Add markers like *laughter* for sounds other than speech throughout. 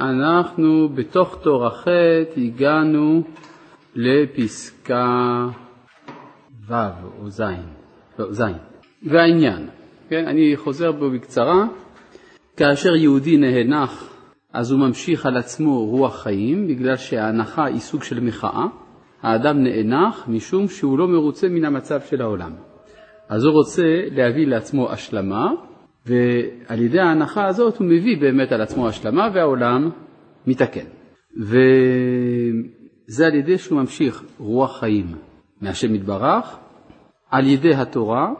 אנחנו בתוך תור ח' הגענו לפסקה ו' או ז', לא, ז', והעניין, כן, אני חוזר בו בקצרה, כאשר יהודי נאנח אז הוא ממשיך על עצמו רוח חיים, בגלל שההנחה היא סוג של מחאה. האדם נאנח משום שהוא לא מרוצה מן המצב של העולם. אז הוא רוצה להביא לעצמו השלמה, ועל ידי ההנחה הזאת הוא מביא באמת על עצמו השלמה והעולם מתקן. וזה על ידי שהוא ממשיך רוח חיים מהשם יתברך, על ידי התורה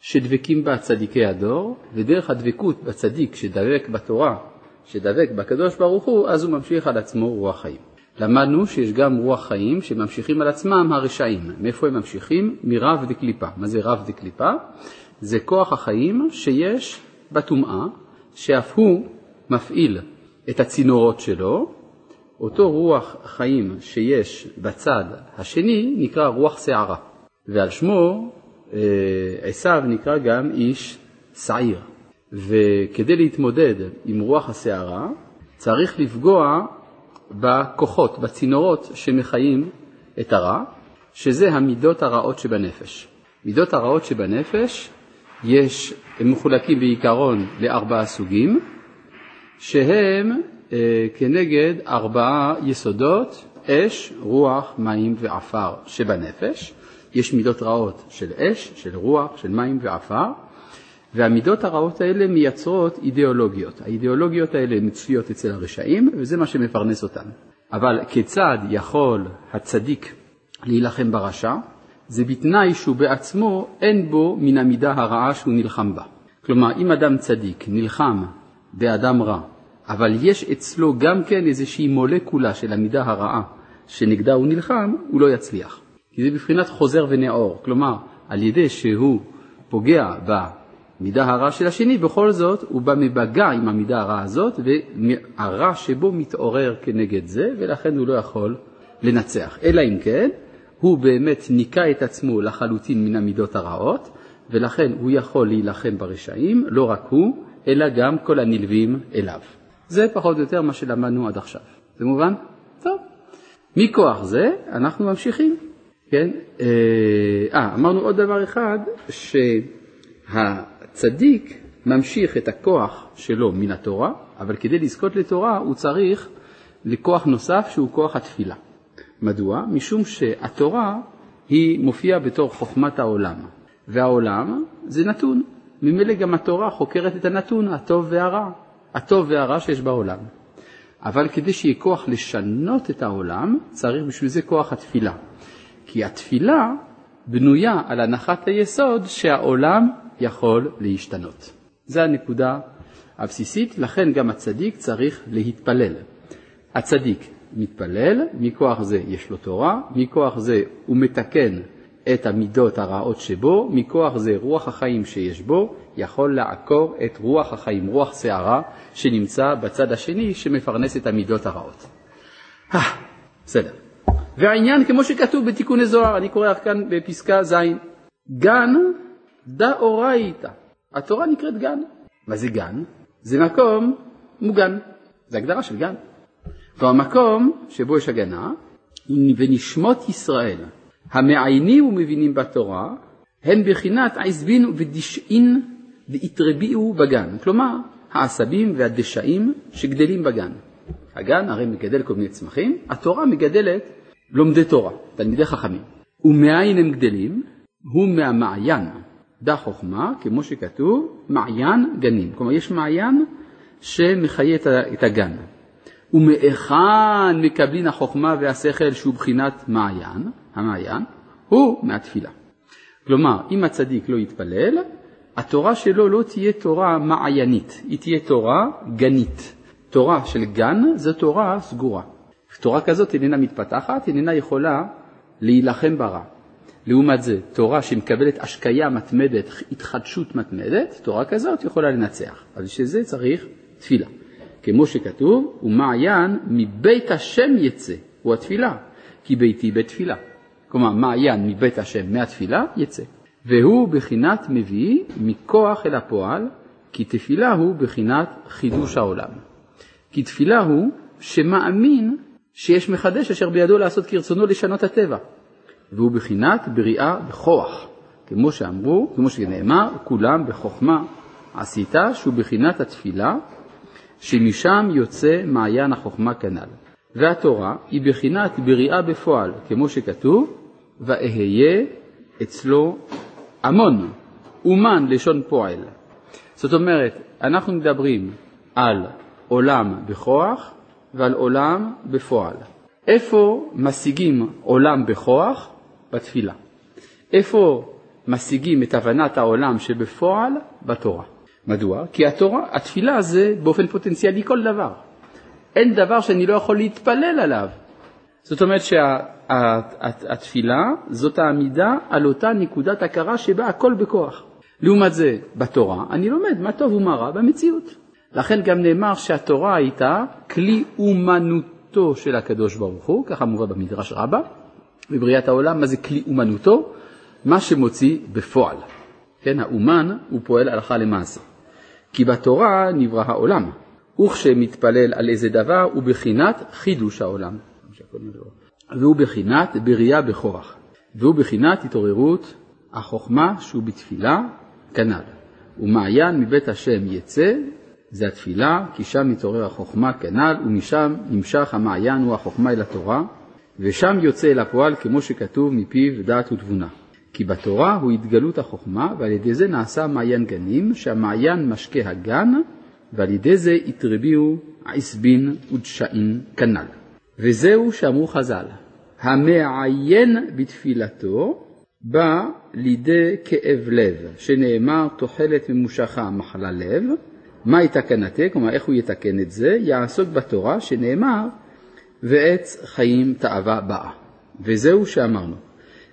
שדבקים בה צדיקי הדור, ודרך הדבקות בצדיק שדבק בתורה, שדבק בקדוש ברוך הוא, אז הוא ממשיך על עצמו רוח חיים. למדנו שיש גם רוח חיים שממשיכים על עצמם הרשעים. מאיפה הם ממשיכים? מרב דקליפה. מה זה רב דקליפה? זה כוח החיים שיש בטומאה, שאף הוא מפעיל את הצינורות שלו. אותו רוח חיים שיש בצד השני נקרא רוח שערה, ועל שמו אה, עשיו נקרא גם איש שעיר. וכדי להתמודד עם רוח הסערה צריך לפגוע בכוחות, בצינורות שמחיים את הרע, שזה המידות הרעות שבנפש. מידות הרעות שבנפש יש, הם מחולקים בעיקרון לארבעה סוגים, שהם אה, כנגד ארבעה יסודות, אש, רוח, מים ועפר שבנפש. יש מידות רעות של אש, של רוח, של מים ועפר, והמידות הרעות האלה מייצרות אידיאולוגיות. האידיאולוגיות האלה מצויות אצל הרשעים, וזה מה שמפרנס אותן. אבל כיצד יכול הצדיק להילחם ברשע? זה בתנאי שהוא בעצמו אין בו מן המידה הרעה שהוא נלחם בה. כלומר, אם אדם צדיק נלחם באדם רע, אבל יש אצלו גם כן איזושהי מולקולה של המידה הרעה שנגדה הוא נלחם, הוא לא יצליח. כי זה בבחינת חוזר ונאור. כלומר, על ידי שהוא פוגע במידה הרע של השני, בכל זאת הוא בא מבגע עם המידה הרע הזאת, והרע שבו מתעורר כנגד זה, ולכן הוא לא יכול לנצח. אלא אם כן, הוא באמת ניקה את עצמו לחלוטין מן המידות הרעות, ולכן הוא יכול להילחם ברשעים, לא רק הוא, אלא גם כל הנלווים אליו. זה פחות או יותר מה שלמדנו עד עכשיו. זה מובן? טוב. מכוח זה אנחנו ממשיכים. כן? אה, אה, אמרנו עוד דבר אחד, שהצדיק ממשיך את הכוח שלו מן התורה, אבל כדי לזכות לתורה הוא צריך לכוח נוסף שהוא כוח התפילה. מדוע? משום שהתורה היא מופיעה בתור חוכמת העולם, והעולם זה נתון. ממילא גם התורה חוקרת את הנתון, הטוב והרע, הטוב והרע שיש בעולם. אבל כדי שיהיה כוח לשנות את העולם, צריך בשביל זה כוח התפילה. כי התפילה בנויה על הנחת היסוד שהעולם יכול להשתנות. זו הנקודה הבסיסית, לכן גם הצדיק צריך להתפלל. הצדיק מתפלל, מכוח זה יש לו תורה, מכוח זה הוא מתקן את המידות הרעות שבו, מכוח זה רוח החיים שיש בו יכול לעקור את רוח החיים, רוח שערה, שנמצא בצד השני שמפרנס את המידות הרעות. אה, בסדר. והעניין כמו שכתוב בתיקוני זוהר, אני קורא כאן בפסקה ז', גן דאורייתא. התורה נקראת גן. מה זה גן? זה מקום מוגן. זה הגדרה של גן. כלומר, מקום שבו יש הגנה, ונשמות ישראל, המעיינים ומבינים בתורה, הם בחינת עזבין ודשאין והתרביעו בגן. כלומר, העשבים והדשאים שגדלים בגן. הגן הרי מגדל כל מיני צמחים, התורה מגדלת לומדי תורה, תלמידי חכמים. ומאין הם גדלים? הוא מהמעיין, דה חוכמה, כמו שכתוב, מעיין גנים. כלומר, יש מעיין שמחיה את הגן. ומהיכן מקבלין החוכמה והשכל שהוא בחינת מעיין, המעיין, הוא מהתפילה. כלומר, אם הצדיק לא יתפלל, התורה שלו לא תהיה תורה מעיינית, היא תהיה תורה גנית. תורה של גן זו תורה סגורה. תורה כזאת איננה מתפתחת, איננה יכולה להילחם ברע. לעומת זה, תורה שמקבלת השקיה מתמדת, התחדשות מתמדת, תורה כזאת יכולה לנצח. אז בשביל זה צריך תפילה. כמו שכתוב, ומעיין מבית השם יצא, הוא התפילה, כי ביתי בית תפילה. כלומר, מעיין מבית השם, מהתפילה, יצא. והוא בחינת מביא מכוח אל הפועל, כי תפילה הוא בחינת חידוש העולם. כי תפילה הוא שמאמין שיש מחדש אשר בידו לעשות כרצונו לשנות הטבע, והוא בחינת בריאה בכוח, כמו שאמרו, כמו שנאמר, כולם בחוכמה עשית, שהוא בחינת התפילה, שמשם יוצא מעיין החוכמה כנ"ל. והתורה היא בחינת בריאה בפועל, כמו שכתוב, ואהיה אצלו המון, אומן לשון פועל. זאת אומרת, אנחנו מדברים על עולם בכוח ועל עולם בפועל. איפה משיגים עולם בכוח? בתפילה. איפה משיגים את הבנת העולם שבפועל? בתורה. מדוע? כי התורה, התפילה זה באופן פוטנציאלי כל דבר. אין דבר שאני לא יכול להתפלל עליו. זאת אומרת שהתפילה זאת העמידה על אותה נקודת הכרה שבה הכל בכוח. לעומת זה, בתורה אני לומד מה טוב ומה רע במציאות. לכן גם נאמר שהתורה הייתה כלי אומנותו של הקדוש ברוך הוא, ככה מובא במדרש רבה, בבריאת העולם, מה זה כלי אומנותו? מה שמוציא בפועל. כן, האומן הוא פועל הלכה למעשה. כי בתורה נברא העולם, וכשמתפלל על איזה דבר הוא בחינת חידוש העולם. והוא בחינת בריאה בכוח, והוא בחינת התעוררות החוכמה שהוא בתפילה כנ"ל. ומעיין מבית השם יצא, זה התפילה, כי שם מתעורר החוכמה כנ"ל, ומשם נמשך המעיין הוא החוכמה אל התורה, ושם יוצא אל הפועל כמו שכתוב מפיו דעת ותבונה. כי בתורה הוא התגלות החוכמה, ועל ידי זה נעשה מעיין גנים, שהמעיין משקה הגן, ועל ידי זה התרביעו עשבין ודשאין כנ"ל. וזהו שאמרו חז"ל, המעיין בתפילתו בא לידי כאב לב, שנאמר תוחלת ממושכה מחלה לב, מה יתקנתה, כלומר איך הוא יתקן את זה, יעסוק בתורה שנאמר ועץ חיים תאווה באה. וזהו שאמרנו,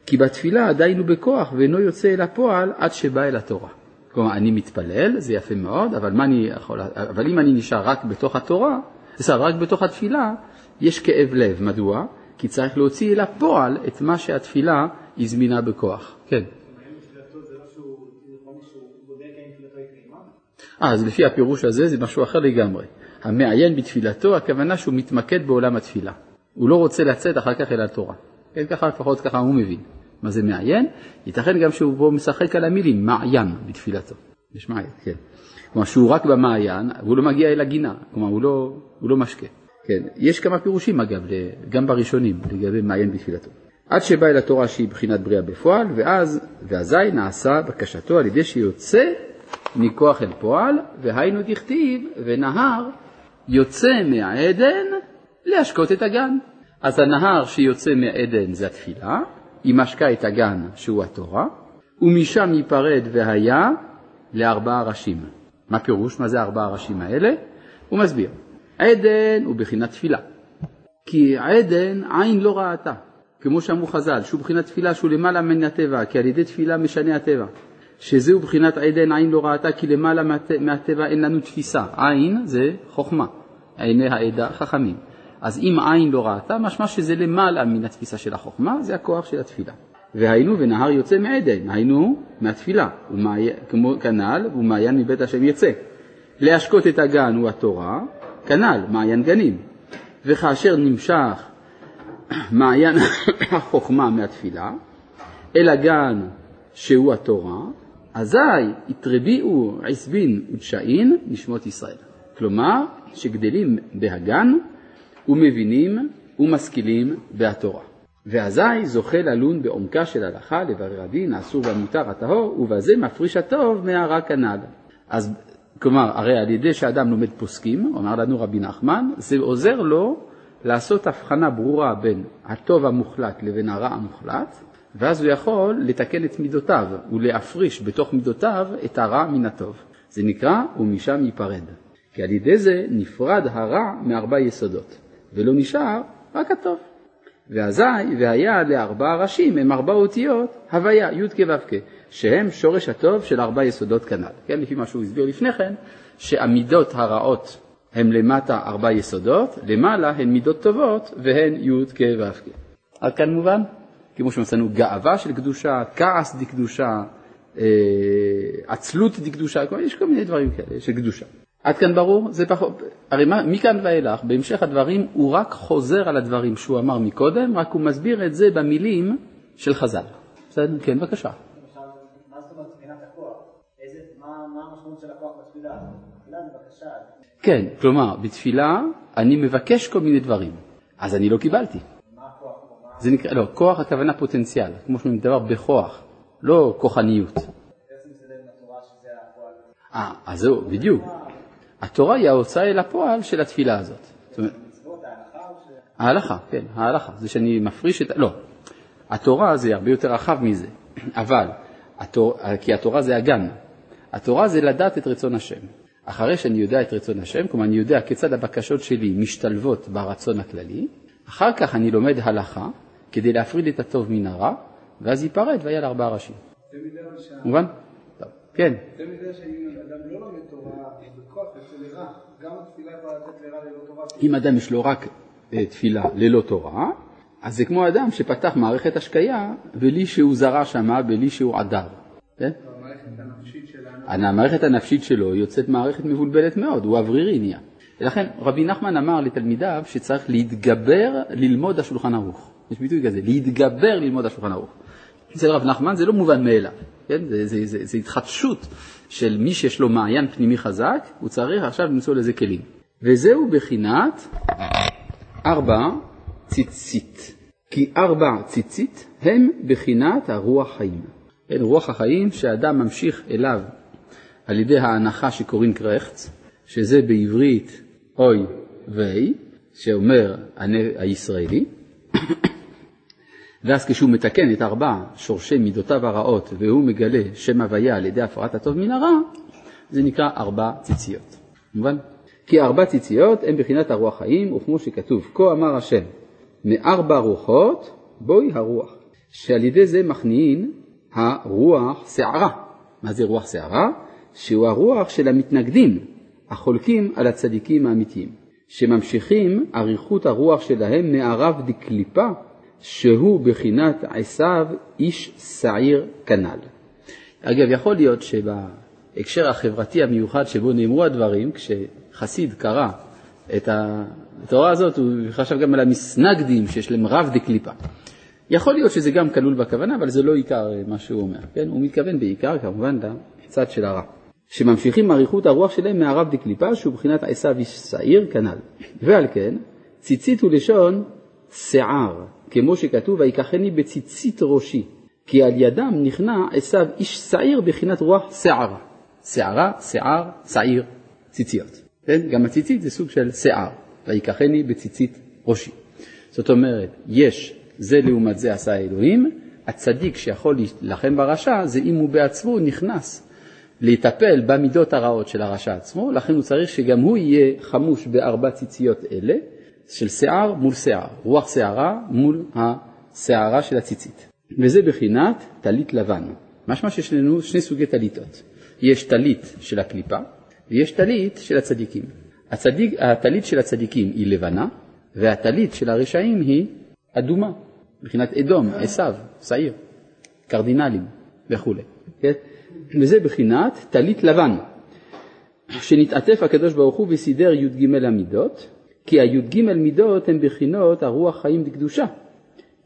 כי בתפילה עדיין הוא בכוח ואינו יוצא אל הפועל עד שבא אל התורה. כלומר, אני מתפלל, זה יפה מאוד, אבל, אני יכול, אבל אם אני נשאר רק בתוך התורה, בסדר, רק בתוך התפילה, יש כאב לב. מדוע? כי צריך להוציא אל הפועל את מה שהתפילה הזמינה בכוח. כן. אה, אז לפי הפירוש הזה זה משהו אחר לגמרי. המעיין בתפילתו, הכוונה שהוא מתמקד בעולם התפילה. הוא לא רוצה לצאת אחר כך אל התורה. כן, ככה לפחות ככה הוא מבין. מה זה מעיין? ייתכן גם שהוא פה משחק על המילים, מעיין בתפילתו. יש מעיין, כן. כלומר שהוא רק במעיין, והוא לא מגיע אל הגינה, כלומר הוא לא, הוא לא משקה. כן, יש כמה פירושים אגב, גם בראשונים, לגבי מעיין בתפילתו. עד שבא אל התורה שהיא בחינת בריאה בפועל, ואז, ואזי נעשה בקשתו על ידי שיוצא מכוח אל פועל, והיינו דכתיב, ונהר יוצא מהעדן להשקות את הגן. אז הנהר שיוצא מהעדן זה התפילה, היא משקה את הגן שהוא התורה, ומשם ייפרד והיה לארבעה ראשים. מה פירוש? מה זה ארבעה ראשים האלה? הוא מסביר. עדן הוא בחינת תפילה. כי עדן עין לא ראתה, כמו שאמרו חז"ל, שהוא בחינת תפילה שהוא למעלה מן הטבע, כי על ידי תפילה משנה הטבע. שזהו בחינת עדן עין לא ראתה, כי למעלה מהטבע אין לנו תפיסה. עין זה חוכמה, עיני העדה חכמים. אז אם עין לא ראתה, משמע שזה למעלה מן התפיסה של החוכמה, זה הכוח של התפילה. והיינו ונהר יוצא מעדן, היינו מהתפילה, כמו כנ"ל, ומעיין מבית השם יצא. להשקות את הגן הוא התורה, כנ"ל, מעיין גנים. וכאשר נמשך *clears throat* מעיין *clears throat* החוכמה מהתפילה, אל הגן שהוא התורה, אזי התרביעו עשבין ודשאין נשמות ישראל. כלומר, שגדלים בהגן ומבינים ומשכילים בהתורה. ואזי זוכה ללון בעומקה של הלכה לברר הדין האסור והמותר הטהור, ובזה מפריש הטוב מהרע כנ"ל. אז כלומר, הרי על ידי שאדם לומד פוסקים, אומר לנו רבי נחמן, זה עוזר לו לעשות הבחנה ברורה בין הטוב המוחלט לבין הרע המוחלט, ואז הוא יכול לתקן את מידותיו ולהפריש בתוך מידותיו את הרע מן הטוב. זה נקרא ומשם ייפרד. כי על ידי זה נפרד הרע מארבע יסודות, ולא נשאר רק הטוב. ואזי, והיה לארבע ראשים הם ארבע אותיות, הוויה, י' כו' כ', שהם שורש הטוב של ארבע יסודות כנ"ל. כן, לפי מה שהוא הסביר לפני כן, שהמידות הרעות הן למטה ארבע יסודות, למעלה הן מידות טובות והן י' כ' ו' כ'. עד כאן מובן? כמו שמצאנו גאווה של קדושה, כעס דקדושה, אה, עצלות דקדושה, יש כל מיני דברים כאלה של קדושה. עד כאן ברור? זה פחות, הרי מה, מכאן ואילך, בהמשך הדברים, הוא רק חוזר על הדברים שהוא אמר מקודם, רק הוא מסביר את זה במילים של חז"ל. בסדר? כן, בבקשה. כן, כלומר, בתפילה אני מבקש כל מיני דברים, אז אני לא קיבלתי. זה נקרא, לא, כוח הכוונה פוטנציאל, כמו שאומרים דבר בכוח, לא כוחניות. אה, אז זהו, בדיוק. התורה היא ההוצאה אל הפועל של התפילה הזאת. ההלכה, כן, ההלכה, זה שאני מפריש את... לא, התורה זה הרבה יותר רחב מזה, *clears throat* אבל, התור, כי התורה זה הגן, התורה זה לדעת את רצון השם. אחרי שאני יודע את רצון השם, כלומר אני יודע כיצד הבקשות שלי משתלבות ברצון הכללי, אחר כך אני לומד הלכה כדי להפריד את הטוב מן הרע, ואז ייפרד ויהיה לארבעה ראשים. מובן? כן. זה מזה שאם אדם לא לומד תורה בכוח יוצא לרע, גם התפילה יכולה לתת לרע ללא תורה. אם אדם יש לו רק אה, תפילה ללא תורה, אז זה כמו אדם שפתח מערכת השקיה בלי שהוא זרע שמה, בלי שהוא עדר. כן? המערכת הנפשית שלו יוצאת מערכת מבולבלת מאוד, הוא אוורירי נהיה. ולכן רבי נחמן אמר לתלמידיו שצריך להתגבר ללמוד השולחן ערוך. יש ביטוי כזה, להתגבר ללמוד השולחן ערוך. אצל רב נחמן זה לא מובן מאליו, כן? זה, זה, זה, זה התחדשות של מי שיש לו מעיין פנימי חזק, הוא צריך עכשיו למצוא לזה כלים. וזהו בחינת ארבע ציצית. כי ארבע ציצית הם בחינת הרוח חיים. כן, רוח החיים שאדם ממשיך אליו על ידי ההנחה שקוראים קרחץ, שזה בעברית אוי ויי, שאומר הישראלי, ואז כשהוא מתקן את ארבע שורשי מידותיו הרעות והוא מגלה שם הוויה על ידי הפרת הטוב מן הרע, זה נקרא ארבע ציציות. מובן? כי ארבע ציציות הן בחינת הרוח חיים, וכמו שכתוב, כה אמר השם, מארבע רוחות בואי הרוח, שעל ידי זה מכניעין הרוח שערה. מה זה רוח שערה? שהוא הרוח של המתנגדים, החולקים על הצדיקים האמיתיים, שממשיכים אריכות הרוח שלהם מערב דקליפה, שהוא בחינת עשיו איש שעיר כנ"ל. אגב, יכול להיות שבהקשר החברתי המיוחד שבו נאמרו הדברים, כשחסיד קרא את התורה הזאת, הוא חשב גם על המסנגדים שיש להם רב דקליפה. יכול להיות שזה גם כלול בכוונה, אבל זה לא עיקר מה שהוא אומר. כן? הוא מתכוון בעיקר כמובן לצד של הרע. שממשיכים אריכות הרוח שלהם מהרב דקליפה, שהוא בחינת עשיו איש שעיר כנ"ל. ועל כן, ציצית הוא לשון שיער, כמו שכתוב, ויקחני בציצית ראשי, כי על ידם נכנע עשיו איש שעיר בחינת רוח שערה. שערה, שיער, שעיר, ציציות. כן? גם הציצית זה סוג של שיער, ויקחני בציצית ראשי. זאת אומרת, יש זה לעומת זה עשה האלוהים, הצדיק שיכול להילחם ברשע זה אם הוא בעצמו נכנס לטפל במידות הרעות של הרשע עצמו, לכן הוא צריך שגם הוא יהיה חמוש בארבע ציציות אלה, של שיער מול שיער, רוח שערה מול השערה של הציצית. וזה בחינת טלית לבן. משמע שיש לנו שני סוגי טליתות. יש טלית של הקליפה ויש טלית של הצדיקים. הצדיק, הטלית של הצדיקים היא לבנה והטלית של הרשעים היא אדומה, מבחינת אדום, עשיו, שעיר, קרדינלים וכו'. כן? וזה בחינת טלית לבן, שנתעטף הקדוש ברוך הוא וסידר י"ג המידות, כי הי"ג מידות הן בחינות הרוח חיים דקדושה,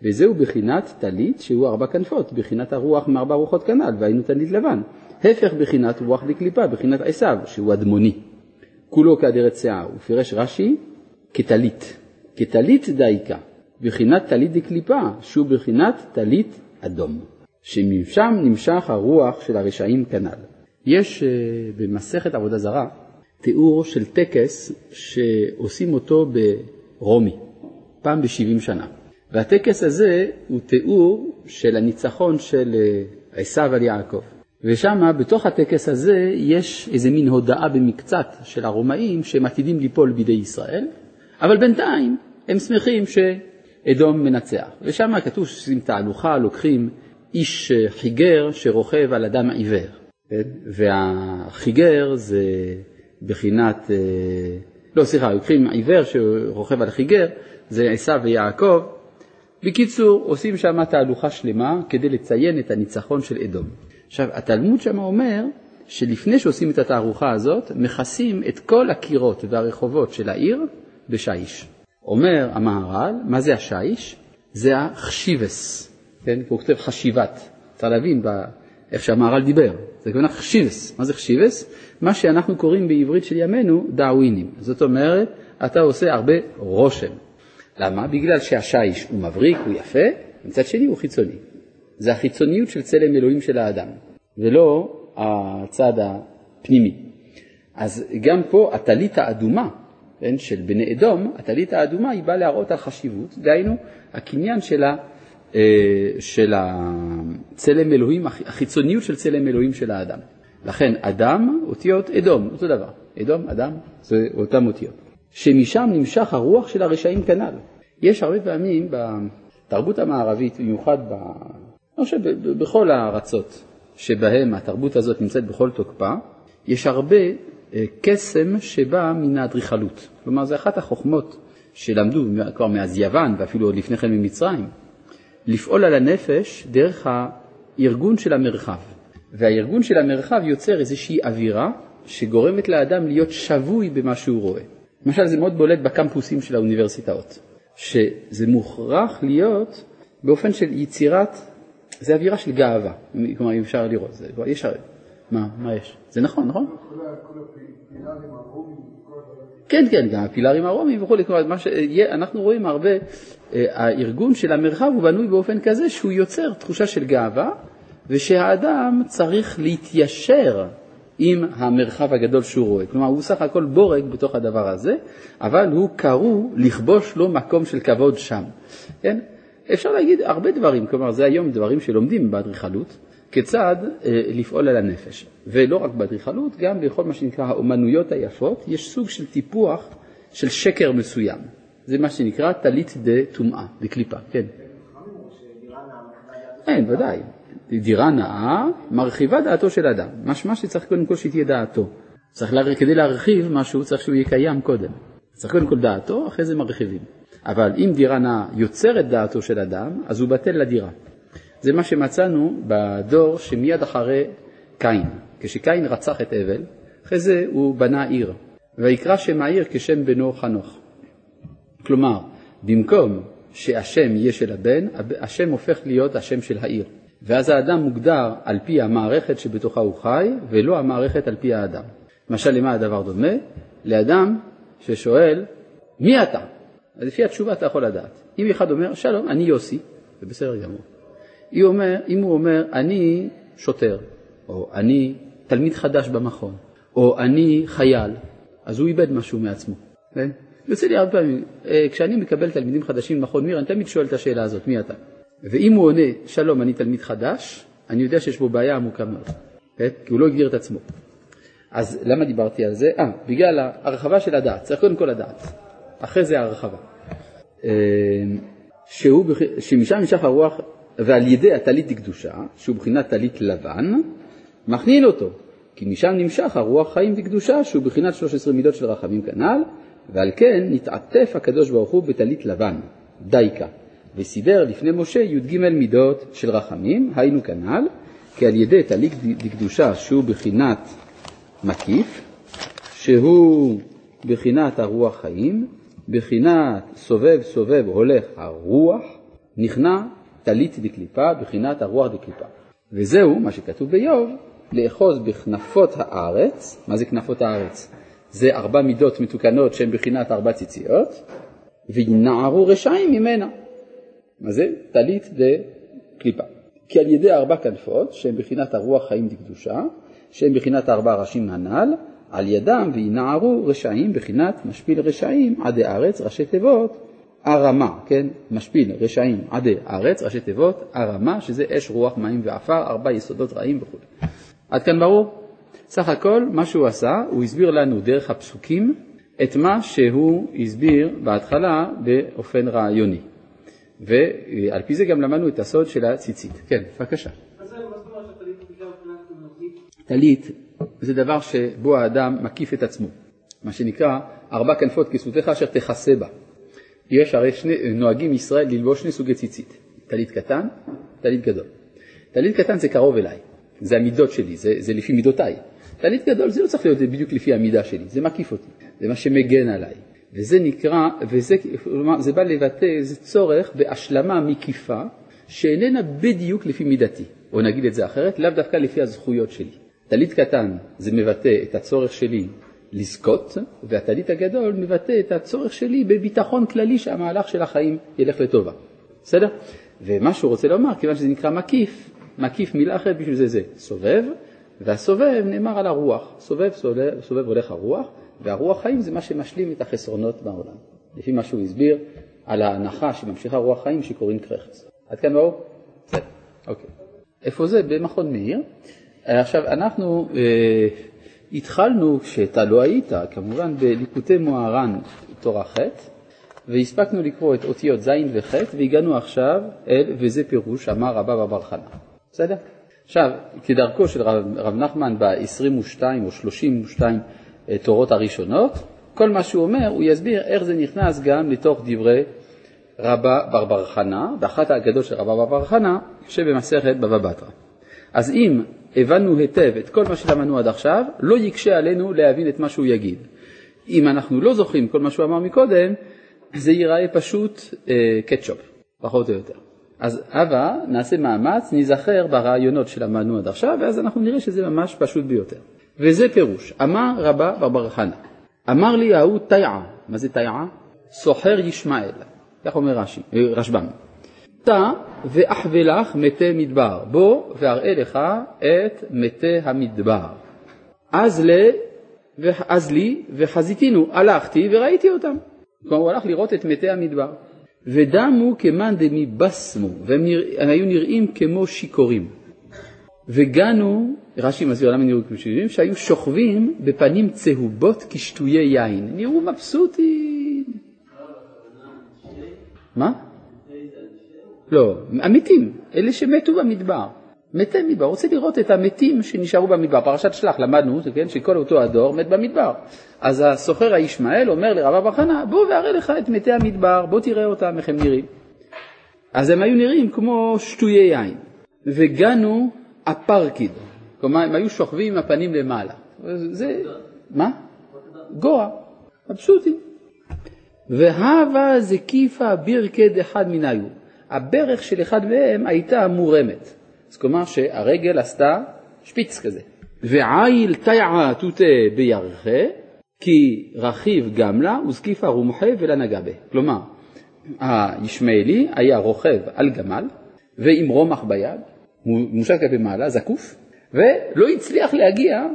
וזהו בחינת טלית שהוא ארבע כנפות, בחינת הרוח מארבע רוחות כנ"ל, והיינו טלית לבן. הפך בחינת רוח דקליפה, בחינת עשיו, שהוא אדמוני. כולו כאדרת שיער, ופירש רש"י כטלית, כטלית דייקה, בחינת טלית דקליפה, שהוא בחינת טלית אדום. שמשם נמשך הרוח של הרשעים כנ"ל. יש uh, במסכת עבודה זרה תיאור של טקס שעושים אותו ברומי, פעם ב-70 שנה. והטקס הזה הוא תיאור של הניצחון של אה, עשיו על יעקב. ושם, בתוך הטקס הזה, יש איזה מין הודעה במקצת של הרומאים שהם עתידים ליפול בידי ישראל, אבל בינתיים הם שמחים שאדום מנצח. ושם כתוב שעושים תהלוכה, לוקחים איש חיגר שרוכב על אדם עיוור. כן? והחיגר זה בחינת, אה, לא סליחה, לוקחים עיוור שרוכב על חיגר, זה עשיו ויעקב. בקיצור, עושים שם תהלוכה שלמה כדי לציין את הניצחון של אדום. עכשיו, התלמוד שם אומר שלפני שעושים את התערוכה הזאת, מכסים את כל הקירות והרחובות של העיר בשיש. אומר המהר"ל, מה זה השיש? זה החשיבס, כן? הוא כותב חשיבת. צריך להבין איך שהמהר"ל דיבר. זה כמובן חשיבס. מה זה חשיבס? מה שאנחנו קוראים בעברית של ימינו דאווינים. זאת אומרת, אתה עושה הרבה רושם. למה? בגלל שהשיש הוא מבריק, הוא יפה, מצד שני הוא חיצוני. זה החיצוניות של צלם אלוהים של האדם, ולא הצד הפנימי. אז גם פה הטלית האדומה כן, של בני אדום, הטלית האדומה היא באה להראות על חשיבות, דהיינו הקניין של, ה, אה, של הצלם אלוהים, החיצוניות של צלם אלוהים של האדם. לכן אדם, אותיות אדום, אותו דבר. אדום, אדם, זה אותם אותיות. שמשם נמשך הרוח של הרשעים כנ"ל. יש הרבה פעמים בתרבות המערבית, במיוחד ב... אני חושב בכל הארצות שבהם התרבות הזאת נמצאת בכל תוקפה, יש הרבה אה, קסם שבא מן האדריכלות. כלומר, זו אחת החוכמות שלמדו כבר מאז יוון ואפילו עוד לפני כן ממצרים, לפעול על הנפש דרך הארגון של המרחב. והארגון של המרחב יוצר איזושהי אווירה שגורמת לאדם להיות שבוי במה שהוא רואה. למשל, זה מאוד בולט בקמפוסים של האוניברסיטאות, שזה מוכרח להיות באופן של יצירת, זה אווירה של גאווה, כלומר, אם אפשר לראות, זה יש הרי. מה, מה יש? זה נכון, נכון? כן, כן, גם הפילארים הרומיים וכולי, כלומר, אנחנו רואים הרבה, אה, הארגון של המרחב הוא בנוי באופן כזה שהוא יוצר תחושה של גאווה, ושהאדם צריך להתיישר עם המרחב הגדול שהוא רואה. כלומר, הוא סך הכל בורג בתוך הדבר הזה, אבל הוא קרוא לכבוש לו מקום של כבוד שם. כן? אפשר להגיד הרבה דברים, כלומר, זה היום דברים שלומדים באדריכלות, כיצד אה, לפעול על הנפש. ולא רק באדריכלות, גם בכל מה שנקרא האומנויות היפות, יש סוג של טיפוח של שקר מסוים. זה מה שנקרא טלית דה טומאה, דקליפה, כן. אין, ודאי. דירה נאה מרחיבה דעתו של אדם. משמע שצריך קודם כל שתהיה דעתו. צריך לה... כדי להרחיב משהו צריך שהוא יהיה קיים קודם. צריך קודם כל דעתו, אחרי זה מרחיבים. אבל אם דירה נאה יוצרת דעתו של אדם, אז הוא בטל לדירה. זה מה שמצאנו בדור שמיד אחרי קין. כשקין רצח את הבל, אחרי זה הוא בנה עיר, ויקרא שם העיר כשם בנו חנוך. כלומר, במקום שהשם יהיה של הבן, השם הופך להיות השם של העיר. ואז האדם מוגדר על פי המערכת שבתוכה הוא חי, ולא המערכת על פי האדם. למשל, למה הדבר דומה? לאדם ששואל, מי אתה? אז לפי התשובה אתה יכול לדעת. אם אחד אומר, שלום, אני יוסי, זה בסדר גמור. אומר, אם הוא אומר, אני שוטר, או אני תלמיד חדש במכון, או אני חייל, אז הוא איבד משהו מעצמו. כן? יוצא לי הרבה פעמים, אה, כשאני מקבל תלמידים חדשים במכון מיר, אני תמיד שואל את השאלה הזאת, מי אתה? ואם הוא עונה, שלום, אני תלמיד חדש, אני יודע שיש בו בעיה עמוקה מאוד, כן? כי הוא לא הגדיר את עצמו. אז למה דיברתי על זה? אה, בגלל ההרחבה של הדעת, צריך קודם כל לדעת, אחרי זה ההרחבה. אה, שהוא, שמשם נמשך הרוח, ועל ידי הטלית דקדושה, שהוא בחינת טלית לבן, מכניל אותו, כי משם נמשך הרוח חיים וקדושה, שהוא בחינת 13 מידות של רחמים כנ"ל, ועל כן נתעטף הקדוש ברוך הוא בטלית לבן, דייקה. וסידר לפני משה י"ג מידות של רחמים, היינו כנ"ל, כי על ידי טליק דקדושה שהוא בחינת מקיף, שהוא בחינת הרוח חיים, בחינת סובב סובב הולך הרוח, נכנע טלית דקליפה, בחינת הרוח דקליפה. וזהו מה שכתוב באיוב, לאחוז בכנפות הארץ, מה זה כנפות הארץ? זה ארבע מידות מתוקנות שהן בחינת ארבע ציציות, וינערו רשעים ממנה. מה זה? טלית דקליפה. כי על ידי ארבע כנפות, שהן בחינת הרוח חיים דקדושה, שהן בחינת ארבע ראשים הנ"ל, על ידם וינערו רשעים בחינת משפיל רשעים עדי ארץ, ראשי תיבות הרמה, כן? משפיל רשעים עדי ארץ, ראשי תיבות הרמה, שזה אש, רוח, מים ועפר, ארבע יסודות רעים וכו'. עד כאן ברור? סך הכל מה שהוא עשה, הוא הסביר לנו דרך הפסוקים את מה שהוא הסביר בהתחלה באופן רעיוני. ועל פי זה גם למדנו את הסוד של הציצית. כן, בבקשה. טלית זה דבר שבו האדם מקיף את עצמו, מה שנקרא ארבע כנפות כסותיך אשר תכסה בה. יש הרי שני, נוהגים ישראל ללבוש שני סוגי ציצית, טלית קטן, טלית גדול. טלית קטן זה קרוב אליי, זה המידות שלי, זה, זה לפי מידותיי. טלית גדול זה לא צריך להיות בדיוק לפי המידה שלי, זה מקיף אותי, זה מה שמגן עליי. וזה נקרא, וזה כלומר, זה בא לבטא איזה צורך בהשלמה מקיפה שאיננה בדיוק לפי מידתי, או נגיד את זה אחרת, לאו דווקא לפי הזכויות שלי. טלית קטן זה מבטא את הצורך שלי לזכות, והטלית הגדול מבטא את הצורך שלי בביטחון כללי שהמהלך של החיים ילך לטובה. בסדר? ומה שהוא רוצה לומר, כיוון שזה נקרא מקיף, מקיף מילה אחרת בשביל זה זה סובב, והסובב נאמר על הרוח, סובב, סובב, סובב הולך הרוח, והרוח חיים זה מה שמשלים את החסרונות בעולם. לפי מה שהוא הסביר על ההנחה שממשיכה רוח חיים שקוראים קרחץ. עד כאן ברור? בסדר, אוקיי. איפה זה? במכון מאיר. עכשיו, אנחנו אה, התחלנו, כשאתה לא היית, כמובן בליקוטי מוהר"ן תורה ח', והספקנו לקרוא את אותיות ז' וח', והגענו עכשיו אל וזה פירוש אמר רבא בבר חנה. בסדר? עכשיו, כדרכו של רב, רב נחמן ב-22 או 32 אה, תורות הראשונות, כל מה שהוא אומר, הוא יסביר איך זה נכנס גם לתוך דברי רבא בר בר חנה, באחת האגדות של רבא בר בר חנה, שבמסכת בבא בתרא. אז אם הבנו היטב את כל מה שלמדנו עד עכשיו, לא יקשה עלינו להבין את מה שהוא יגיד. אם אנחנו לא זוכרים כל מה שהוא אמר מקודם, זה ייראה פשוט אה, קטשופ, פחות או יותר. אז הבה נעשה מאמץ, ניזכר ברעיונות שלמדנו עד עכשיו, ואז אנחנו נראה שזה ממש פשוט ביותר. וזה פירוש, אמר רבא בר חנה, אמר לי ההוא תיעה, מה זה תיעה? סוחר ישמעאל, כך אומר רש"י, אה, רשב"ם. תא ואחבלך מתי מדבר, בוא ואראה לך את מתי המדבר. אז, ל, אז לי וחזיתינו, הלכתי וראיתי אותם. כלומר הוא הלך לראות את מתי המדבר. ודמו כמאן דמי בסמו, והם נרא, היו נראים כמו שיכורים. וגנו, רש"י מסביר למה נראו כמו שיכורים, שהיו שוכבים בפנים צהובות כשטויי יין. נראו מבסוטים. מה? לא, המתים, אלה שמתו במדבר. מתי מדבר, רוצה לראות את המתים שנשארו במדבר. פרשת שלח למדנו, כן, שכל אותו הדור מת במדבר. אז הסוחר הישמעאל אומר לרב אבר חנה, בוא ואראה לך את מתי המדבר, בוא תראה אותם, איך הם נראים. אז הם היו נראים כמו שטויי יין, וגנו אפרקיד, כלומר הם היו שוכבים עם הפנים למעלה. זה, מה? גואה, מבסוטים. והווה זקיפה בירקד אחד מניו. הברך של אחד מהם הייתה מורמת. אז כלומר שהרגל עשתה שפיץ כזה. ועיל תיעה תותה בירחה, כי רכיב גם לה וזקיפה רומחה ולה נגע בה. כלומר, הישמעאלי היה רוכב על גמל ועם רומח ביד, מושט כלפי מעלה, זקוף, ולא הצליח להגיע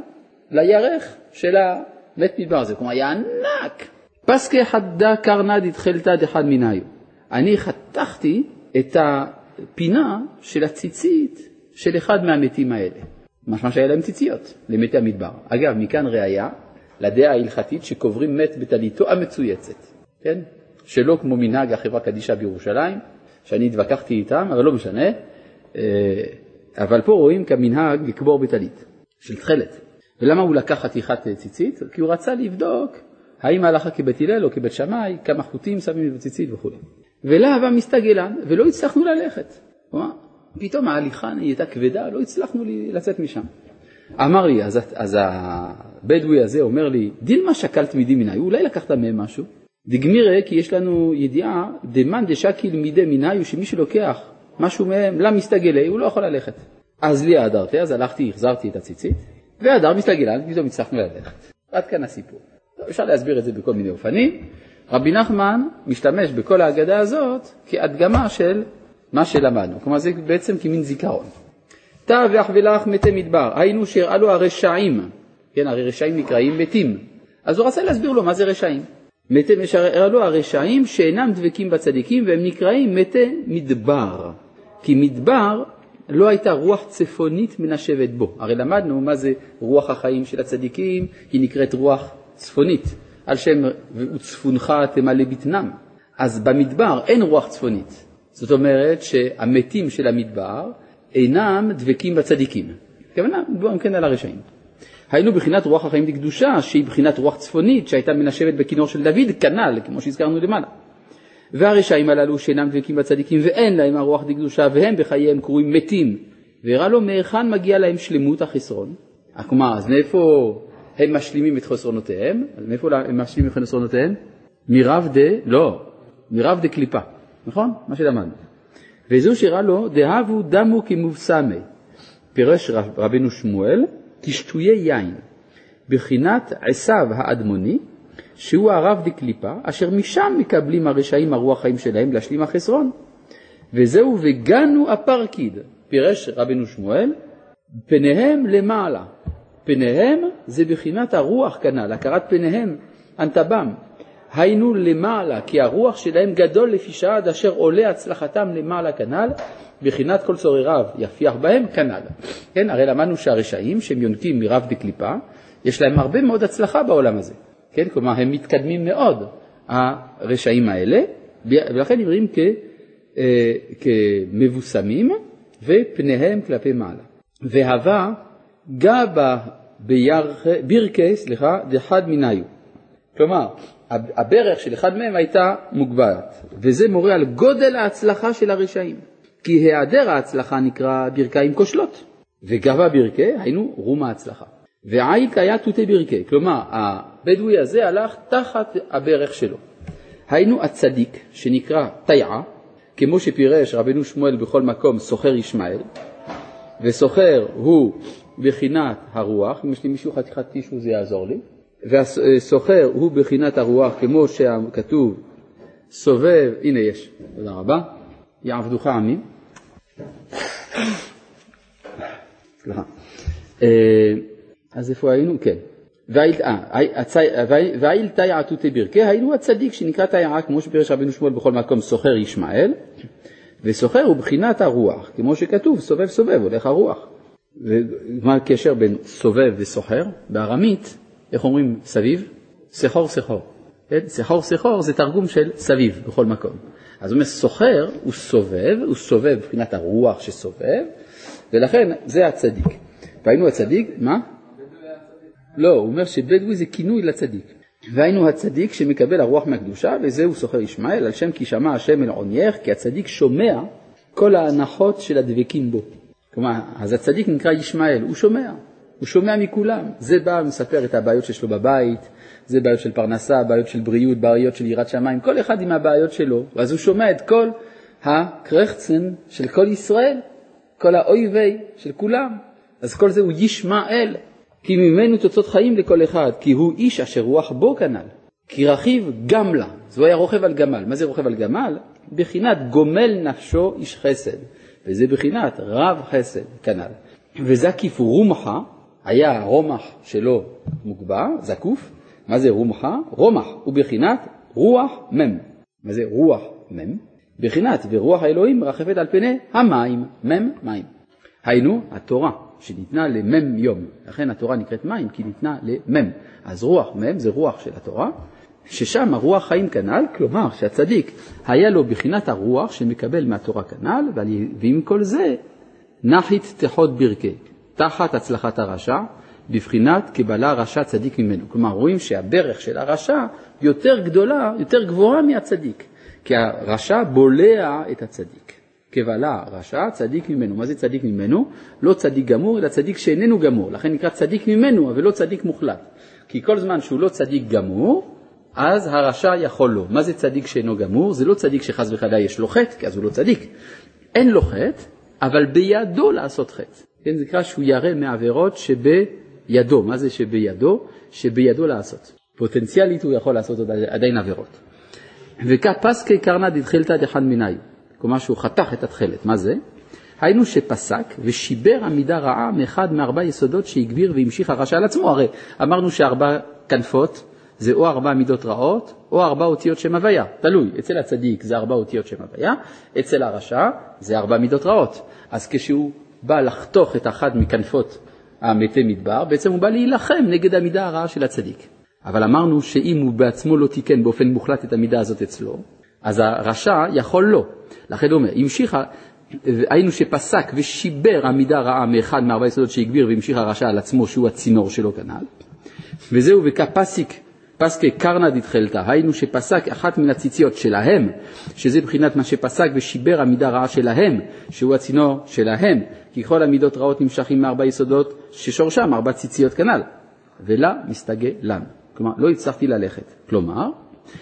לירך של המת מדבר הזה, כלומר היה ענק. פסקי חדה קרנא דתחלתא דחד מניו. אני חתכתי את הפינה של הציצית של אחד מהמתים האלה. משמע שהיה להם ציציות, למתי המדבר. אגב, מכאן ראיה לדעה ההלכתית שקוברים מת בטליתו המצויצת, כן? שלא כמו מנהג החברה קדישא בירושלים, שאני התווכחתי איתם, אבל לא משנה. אה, אבל פה רואים כמנהג לקבור בטלית, של תכלת. ולמה הוא לקח חתיכת ציצית? כי הוא רצה לבדוק האם ההלכה כבית הלל או כבית שמאי, כמה חוטים שמים בציצית וכו'. ולהבה מסתגלן, ולא הצלחנו ללכת. פתאום ההליכה נהייתה כבדה, לא הצלחנו לצאת משם. אמר לי, אז, אז הבדואי הזה אומר לי, דילמה שקלת מידי מיני, אולי לקחת מהם משהו? דגמירי, כי יש לנו ידיעה, דמאן דשקיל מידי מיני, שמי שלוקח משהו מהם, לה מסתגלי, הוא לא יכול ללכת. אז לי הדרתי, אז הלכתי, החזרתי את הציצית, והדר מסתגלה, פתאום הצלחנו ללכת. עד כאן הסיפור. אפשר להסביר את זה בכל מיני אופנים. רבי נחמן משתמש בכל ההגדה הזאת כהדגמה של מה שלמדנו, כלומר זה בעצם כמין זיכרון. תא ואחבלך מתי מדבר, היינו שהראה לו הרשעים, כן, הרי רשעים נקראים מתים, אז הוא רצה להסביר לו מה זה רשעים. מתי שהראה לו הרשעים שאינם דבקים בצדיקים והם נקראים מתי מדבר, כי מדבר לא הייתה רוח צפונית מנשבת בו. הרי למדנו מה זה רוח החיים של הצדיקים, היא נקראת רוח צפונית, על שם וצפונך תמלא בטנם. אז במדבר אין רוח צפונית, זאת אומרת שהמתים של המדבר אינם דבקים בצדיקים. הכוונה, גם כן על הרשעים. היינו בחינת רוח החיים לקדושה, שהיא בחינת רוח צפונית שהייתה מנשבת בכינור של דוד, כנ"ל, כמו שהזכרנו למעלה. והרשעים הללו שאינם דבקים בצדיקים ואין להם הרוח דקדושה והם בחייהם קרויים מתים, והראה לו מהיכן מגיע להם שלמות החסרון, כלומר, אז מאיפה הם משלימים את חסרונותיהם? אז מאיפה הם משלימים את חסרונותיהם? מרב דה, לא, מרב דה קליפה, נכון? מה שלמדנו. וזו שירה לו, דהבו דמו כמובסמי. פירש רבנו שמואל, כשטויי יין, בחינת עשיו האדמוני, שהוא הרב דקליפה, אשר משם מקבלים הרשעים הרוח חיים שלהם להשלים החסרון. וזהו וגנו הפרקיד, פירש רבנו שמואל, פניהם למעלה. פניהם זה בחינת הרוח כנ"ל, הכרת פניהם, אנטבם. היינו למעלה, כי הרוח שלהם גדול לפי שעד אשר עולה הצלחתם למעלה כנ"ל, בחינת כל צורריו יפיח בהם כנ"ל. כן, הרי למדנו שהרשעים שהם יונקים מרב דקליפה, יש להם הרבה מאוד הצלחה בעולם הזה. כן, כלומר הם מתקדמים מאוד, הרשעים האלה, ולכן נראים כ, אה, כמבוסמים ופניהם כלפי מעלה. והווה גבה בירקה, סליחה, דחד מניו. כלומר, הברך של אחד מהם הייתה מוגבלת, וזה מורה על גודל ההצלחה של הרשעים. כי היעדר ההצלחה נקרא ברכיים כושלות, וגבה ברכי היינו רום ההצלחה. ועייק היה תותי ברכי, כלומר הבדואי הזה הלך תחת הברך שלו. היינו הצדיק שנקרא תיעה, כמו שפירש רבנו שמואל בכל מקום סוחר ישמעאל, וסוחר הוא בחינת הרוח, אם יש לי מישהו חתיכת טישו זה יעזור לי, והסוחר הוא בחינת הרוח כמו שכתוב סובב, הנה יש, תודה רבה, יעבדוך עמים. אה, אז איפה היינו? כן. והאיל תיעה תותי ברכי, היינו הצדיק שנקרא תיעה, כמו שפירש רבינו שמואל בכל מקום, סוחר ישמעאל, וסוחר הוא בחינת הרוח, כמו שכתוב, סובב סובב, הולך הרוח. ומה הקשר בין סובב וסוחר? בארמית, איך אומרים סביב? סחור סחור. כן? סחור סחור זה תרגום של סביב בכל מקום. אז הוא אומר סוחר הוא סובב, הוא סובב מבחינת הרוח שסובב, ולכן זה הצדיק. והיינו הצדיק, מה? לא, הוא אומר שבדואי זה כינוי לצדיק. והיינו הצדיק שמקבל הרוח מהקדושה, וזהו סוחר ישמעאל, על שם כי שמע השם אל עונייך, כי הצדיק שומע כל ההנחות של הדבקים בו. כלומר, אז הצדיק נקרא ישמעאל, הוא שומע, הוא שומע מכולם. זה בא ומספר את הבעיות שיש לו בבית, זה בעיות של פרנסה, בעיות של בריאות, בעיות של יראת שמיים, כל אחד עם הבעיות שלו, ואז הוא שומע את כל הקרחצן של כל ישראל, כל האויבי של כולם. אז כל זה הוא ישמעאל, כי ממנו תוצאות חיים לכל אחד, כי הוא איש אשר רוח בו כנ"ל. כי רכיב גמלה, אז הוא היה רוכב על גמל. מה זה רוכב על גמל? בחינת גומל נפשו איש חסד, וזה בחינת רב חסד כנ"ל. וזקיף רומחה, היה הרומח שלו מוגבר, זקוף, מה זה רומחה? רומח הוא בחינת רוח מם. מה זה רוח מם? בחינת ורוח האלוהים מרחפת על פני המים, מם מים. היינו התורה שניתנה למם יום, לכן התורה נקראת מים כי ניתנה למם. אז רוח מם זה רוח של התורה, ששם הרוח חיים כנ"ל, כלומר שהצדיק היה לו בחינת הרוח שמקבל מהתורה כנ"ל, ועם כל זה נחית תחות ברכי, תחת הצלחת הרשע, בבחינת קבלה רשע צדיק ממנו. כלומר, רואים שהברך של הרשע יותר גדולה, יותר גבוהה מהצדיק, כי הרשע בולע את הצדיק. קבלה רשע צדיק ממנו. מה זה צדיק ממנו? לא צדיק גמור, אלא צדיק שאיננו גמור. לכן נקרא צדיק ממנו, אבל לא צדיק מוחלט. כי כל זמן שהוא לא צדיק גמור, אז הרשע יכול לו. מה זה צדיק שאינו גמור? זה לא צדיק שחס וחלילה יש לו חטא, כי אז הוא לא צדיק. אין לו חטא, אבל בידו לעשות חטא. כן, זה נקרא שהוא ירא מעבירות שבידו. מה זה שבידו? שבידו לעשות. פוטנציאלית הוא יכול לעשות עדיין עבירות. וכפסקי קרנא דתחילתא דחן מיני. כלומר שהוא חתך את התכלת. מה זה? היינו שפסק ושיבר עמידה רעה מאחד מארבע יסודות שהגביר והמשיך הרשע על עצמו. הרי אמרנו שארבע כנפות זה או ארבע מידות רעות או ארבע אותיות שם הוויה, תלוי. אצל הצדיק זה ארבע אותיות שם הוויה, אצל הרשע זה ארבע מידות רעות. אז כשהוא בא לחתוך את אחת מכנפות המתי מדבר, בעצם הוא בא להילחם נגד המידה הרעה של הצדיק. אבל אמרנו שאם הוא בעצמו לא תיקן באופן מוחלט את המידה הזאת אצלו, אז הרשע יכול לא. לכן הוא אומר, המשיכה, היינו שפסק ושיבר עמידה רעה מאחד מארבע יסודות שהגביר והמשיך הרשע על עצמו שהוא הצינור שלו כנ"ל, וזהו וכפסיק פסקי קרנא דתחלתא, היינו שפסק אחת מן הציציות שלהם, שזה בחינת מה שפסק ושיבר המידה רעה שלהם, שהוא הצינור שלהם, כי כל המידות רעות נמשכים מארבע יסודות ששורשם ארבע ציציות כנ"ל, ולה מסתגה לן. כלומר, לא הצלחתי ללכת. כלומר,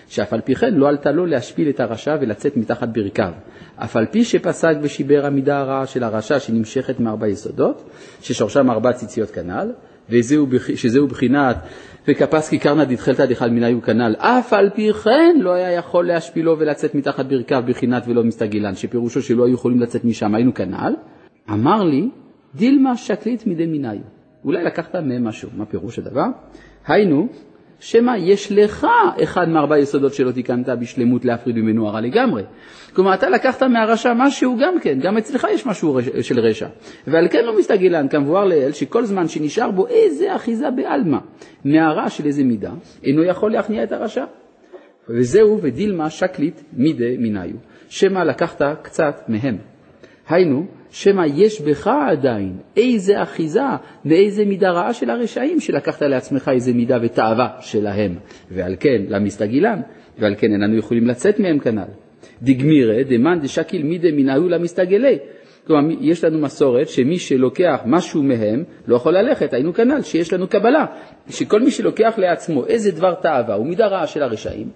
שאף על פי כן לא עלתה לו להשפיל את הרשע ולצאת מתחת ברכיו. אף על פי שפסק ושיבר המידה הרעה של הרשע שנמשכת מארבע יסודות, ששורשם ארבע ציציות כנ"ל, וזהו, שזהו בחינת וקפסקי קרנא דתחלתא דחל מניו כנ"ל, אף על פי כן לא היה יכול להשפילו ולצאת מתחת ברכיו בחינת ולא מסתגלן, שפירושו שלא היו יכולים לצאת משם, היינו כנ"ל, אמר לי, דילמה שקלית מדי מניו. אולי לקחת מהם משהו, מה פירוש הדבר? היינו, שמא יש לך אחד מארבע יסודות שלא תיקנת בשלמות להפריד ממנו הרע לגמרי. כלומר, אתה לקחת מהרשע משהו גם כן, גם אצלך יש משהו של רשע. ועל כן לא מסתגלן, כמבואר לעיל, שכל זמן שנשאר בו איזה אחיזה בעלמא מהרע של איזה מידה, אינו יכול להכניע את הרשע. וזהו ודילמה שקלית מידי מיניו, שמא לקחת קצת מהם. היינו, שמא יש בך עדיין איזה אחיזה ואיזה מידה רעה של הרשעים שלקחת לעצמך איזה מידה ותאווה שלהם, ועל כן למסתגילן, ועל כן איננו יכולים לצאת מהם כנ"ל. דגמירא דמאן דשקיל מידי מנהלו למסתגלי. כלומר, יש לנו מסורת שמי שלוקח משהו מהם לא יכול ללכת, היינו כנ"ל, שיש לנו קבלה, שכל מי שלוקח לעצמו איזה דבר תאווה ומידה רעה של הרשעים,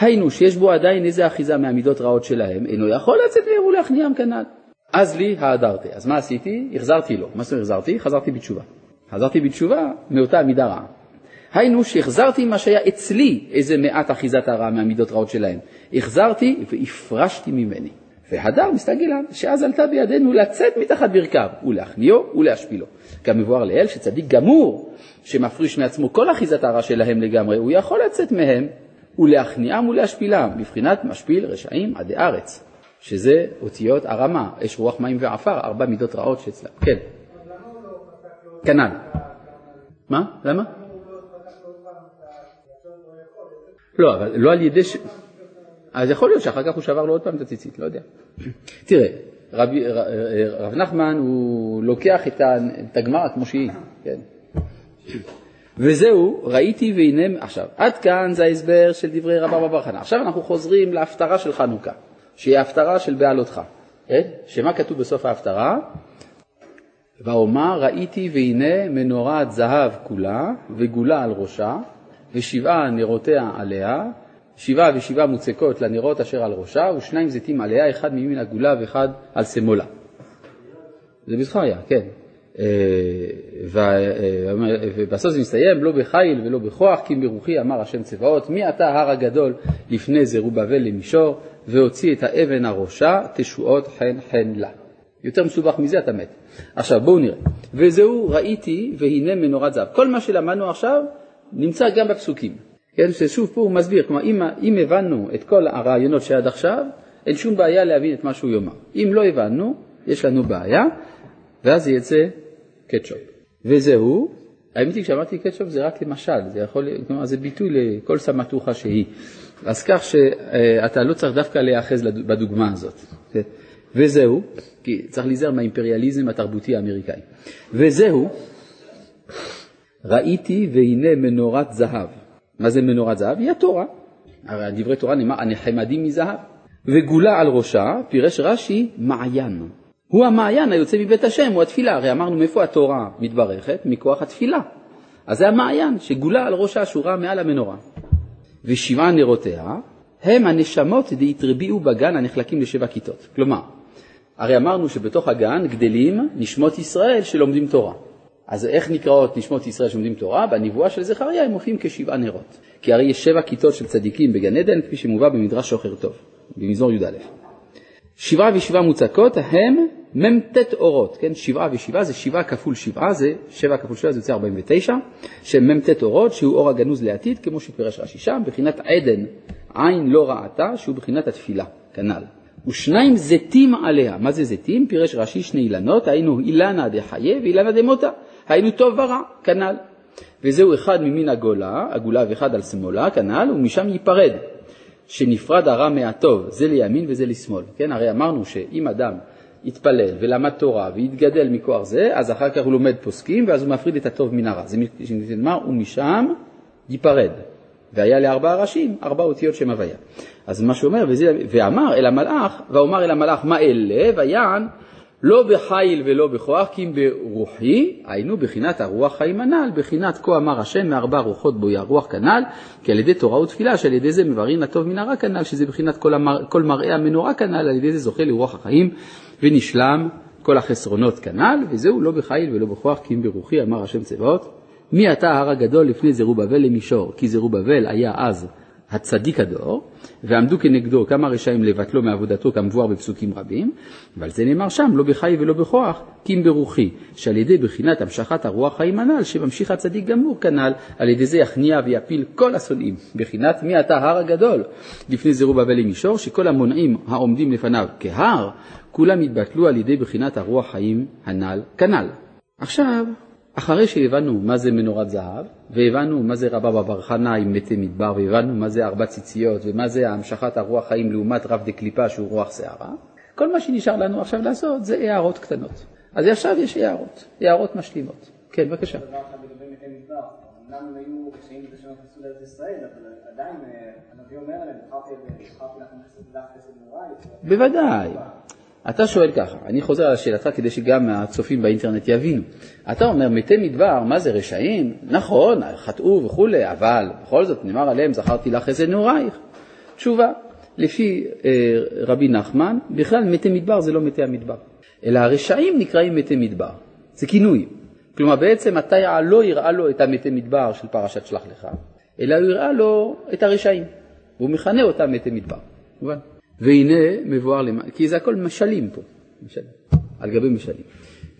היינו שיש בו עדיין איזה אחיזה מהמידות רעות שלהם, אינו יכול לצאת מהם ולהכניעם כנ"ל. אז לי האדרתי. אז מה עשיתי? החזרתי לו. מה זאת אומרת החזרתי? חזרתי בתשובה. חזרתי בתשובה מאותה מידה רעה. היינו שהחזרתי מה שהיה אצלי איזה מעט אחיזת הרע מהמידות רעות שלהם. החזרתי והפרשתי ממני. והדר מסתגלן, שאז עלתה בידינו לצאת מתחת ברכיו, ולהכניעו ולהשפילו. כמבואר לאל שצדיק גמור, שמפריש מעצמו כל אחיזת הרע שלהם לגמרי, הוא יכול לצאת מהם ולהכניעם ולהשפילם, בבחינת משפיל רשעים עדי ארץ. שזה אותיות הרמה, אש רוח מים ועפר, ארבע מידות רעות שאצלם. כן. כנ"ל. מה? למה? לא, אבל לא על ידי ש... אז יכול להיות שאחר כך הוא שבר לו עוד פעם את הציצית, לא יודע. תראה, רב, רב נחמן הוא לוקח את הגמרא כמו שהיא, כן? וזהו, ראיתי והנה, עכשיו, עד כאן זה ההסבר של דברי רבא בר חנא. עכשיו אנחנו חוזרים להפטרה של חנוכה. שהיא ההפטרה של בעלותך. כן? שמה כתוב בסוף ההפטרה? ואומר ראיתי והנה מנורת זהב כולה וגולה על ראשה ושבעה נרותיה עליה שבעה ושבעה מוצקות לנרות אשר על ראשה ושניים זיתים עליה אחד מימין הגולה ואחד על שמאלה. זה בזכריה, כן. אה, אה, ובסוף זה מסתיים, לא בחיל ולא בכוח, כי ברוחי אמר השם צבאות, מי אתה הר הגדול לפני זרובבל למישור, והוציא את האבן הראשה, תשועות חן חן לה. יותר מסובך מזה אתה מת. עכשיו בואו נראה. וזהו ראיתי והנה מנורת זהב. כל מה שלמדנו עכשיו נמצא גם בפסוקים. כן, ששוב פה הוא מסביר, כלומר אם, אם הבנו את כל הרעיונות שעד עכשיו, אין שום בעיה להבין את מה שהוא יאמר. אם לא הבנו, יש לנו בעיה, ואז יצא קטשופ. וזהו, האמת היא כשאמרתי קטשופ זה רק למשל, זה יכול, כלומר זה ביטוי לכל סמטוחה שהיא. אז כך שאתה לא צריך דווקא להיאחז בדוגמה הזאת. כן? וזהו, כי צריך להיזהר מהאימפריאליזם התרבותי האמריקאי. וזהו, ראיתי והנה מנורת זהב. מה זה מנורת זהב? היא התורה. הרי דברי תורה נאמר, הנחמדים מזהב. וגולה על ראשה, פירש רש"י, מעיין. הוא המעיין היוצא מבית השם, הוא התפילה. הרי אמרנו מאיפה התורה מתברכת? מכוח התפילה. אז זה המעיין שגולה על ראשה שורה מעל המנורה. ושבעה נרותיה הם הנשמות דהתרביעו בגן הנחלקים לשבע כיתות. כלומר, הרי אמרנו שבתוך הגן גדלים נשמות ישראל שלומדים תורה. אז איך נקראות נשמות ישראל שלומדים תורה? בנבואה של זכריה הם מופיעים כשבעה נרות. כי הרי יש שבע כיתות של צדיקים בגן עדן, כפי שמובא במדרש שוחר טוב, במזמור י"א. שבעה ושבעה מוצקות הם מ"ט אורות, כן? שבעה ושבעה זה שבעה כפול שבעה, זה שבע כפול שבעה זה יוצא 49, שהם מ"ט אורות, שהוא אור הגנוז לעתיד, כמו שפירש רש"י שם, בחינת עדן, עין לא ראתה, שהוא בחינת התפילה, כנ"ל. ושניים זיתים עליה, מה זה זיתים? פירש רש"י שני אילנות, היינו אילנה דחיה ואילנה דמותה, היינו טוב ורע, כנ"ל. וזהו אחד ממין הגולה, הגולה ואחד על שמאלה, כנ"ל, ומשם ייפרד. שנפרד הרע מהטוב, זה לימין וזה לשמאל. כן, הרי אמרנו שאם אדם יתפלל ולמד תורה ויתגדל מכוח זה, אז אחר כך הוא לומד פוסקים ואז הוא מפריד את הטוב מן הרע. זה נאמר, ומשם ייפרד. והיה לארבעה ראשים ארבע אותיות שם הוויה. אז מה שאומר, וזה, ואמר אל המלאך, ואומר אל המלאך מה אלה, ויען לא בחיל ולא בכוח, כי אם ברוחי, היינו בחינת הרוח חיים הנ"ל, בחינת כה אמר השם מארבע רוחות בו הרוח כנ"ל, כי על ידי תורה ותפילה, שעל ידי זה מברין הטוב מן הרע כנ"ל, שזה בחינת כל, המר, כל מראה המנורה כנ"ל, על ידי זה זוכה לרוח החיים, ונשלם כל החסרונות כנ"ל, וזהו לא בחיל ולא בכוח, כי אם ברוחי אמר השם צבאות. מי אתה ההר הגדול לפני זרובבל למישור? כי זרובבל היה אז הצדיק הדור, ועמדו כנגדו כמה רשעים לבטלו מעבודתו כמבואר בפסוקים רבים, ועל זה נאמר שם, לא בחי ולא בכוח, כי אם ברוחי, שעל ידי בחינת המשכת הרוח חיים הנ"ל, שממשיך הצדיק גמור כנ"ל, על ידי זה יכניע ויפיל כל השונאים, בחינת מי אתה הר הגדול, לפני זרובבל למישור, שכל המונעים העומדים לפניו כהר, כולם יתבטלו על ידי בחינת הרוח חיים הנ"ל כנ"ל. עכשיו, אחרי שהבנו מה זה מנורת זהב, והבנו מה זה רבא בר חנה עם מתי מדבר, והבנו מה זה ארבע ציציות, ומה זה המשכת הרוח חיים לעומת רב דקליפה שהוא רוח שערה, כל מה שנשאר לנו עכשיו לעשות זה הערות קטנות. אז עכשיו יש הערות, הערות משלימות. כן, בבקשה. אמנם היו קשיים ותשנות חיסול ארץ ישראל, אבל עדיין אה, הנביא אומר להם, בחרתי לכם חסד נוראי. בוודאי. אתה שואל ככה, אני חוזר על שאלתך כדי שגם הצופים באינטרנט יבינו. אתה אומר, מתי מדבר, מה זה רשעים? נכון, חטאו וכולי, אבל בכל זאת נאמר עליהם, זכרתי לך איזה נעורייך. תשובה, לפי אה, רבי נחמן, בכלל מתי מדבר זה לא מתי המדבר, אלא הרשעים נקראים מתי מדבר, זה כינוי. כלומר בעצם מטיה לא יראה לו את המתי מדבר של פרשת שלח לך, אלא הוא יראה לו את הרשעים, והוא מכנה אותם מתי מדבר. מובן? והנה מבואר למעלה, כי זה הכל משלים פה, משלים, על גבי משלים.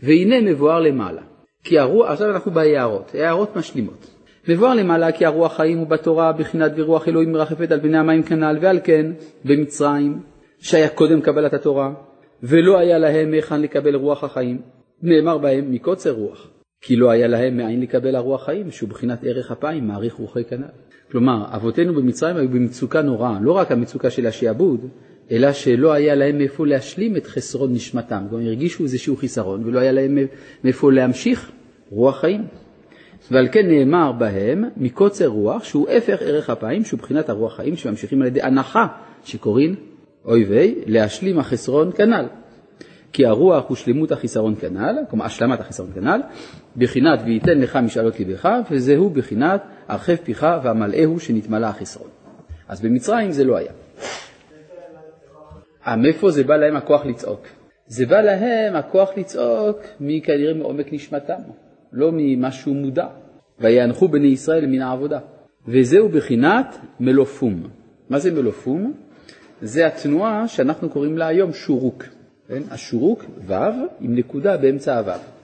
והנה מבואר למעלה, כי הרוח, עכשיו אנחנו בהערות, הערות משלימות. מבואר למעלה כי הרוח חיים הוא בתורה בחינת ורוח אלוהים מרחפת על פני המים כנ"ל, ועל כן במצרים, שהיה קודם קבלת התורה, ולא היה להם מהיכן לקבל רוח החיים, נאמר בהם מקוצר רוח, כי לא היה להם מאין לקבל הרוח חיים, שהוא בחינת ערך אפיים, מעריך רוחי כנ"ל. כלומר, אבותינו במצרים היו במצוקה נוראה, לא רק המצוקה של השעבוד, אלא שלא היה להם מאיפה להשלים את חסרון נשמתם, גם הרגישו איזשהו חיסרון ולא היה להם מאיפה להמשיך רוח חיים. ועל כן נאמר בהם מקוצר רוח שהוא הפך ערך אפיים שהוא בחינת הרוח חיים שממשיכים על ידי הנחה שקוראים אויבי להשלים החסרון כנ"ל. כי הרוח הוא שלמות החיסרון כנ"ל, כלומר השלמת החיסרון כנ"ל, בחינת וייתן לך משאלות לבך, וזהו בחינת הרחב פיך והמלאהו שנתמלא החסרון. אז במצרים זה לא היה. אה, מאיפה זה בא להם הכוח לצעוק? זה בא להם הכוח לצעוק מכנראה מעומק נשמתם, לא ממשהו מודע. ויאנחו בני ישראל מן העבודה. וזהו בחינת מלופום. מה זה מלופום? זה התנועה שאנחנו קוראים לה היום שורוק. כן? השורוק, ו', עם נקודה באמצע הו'.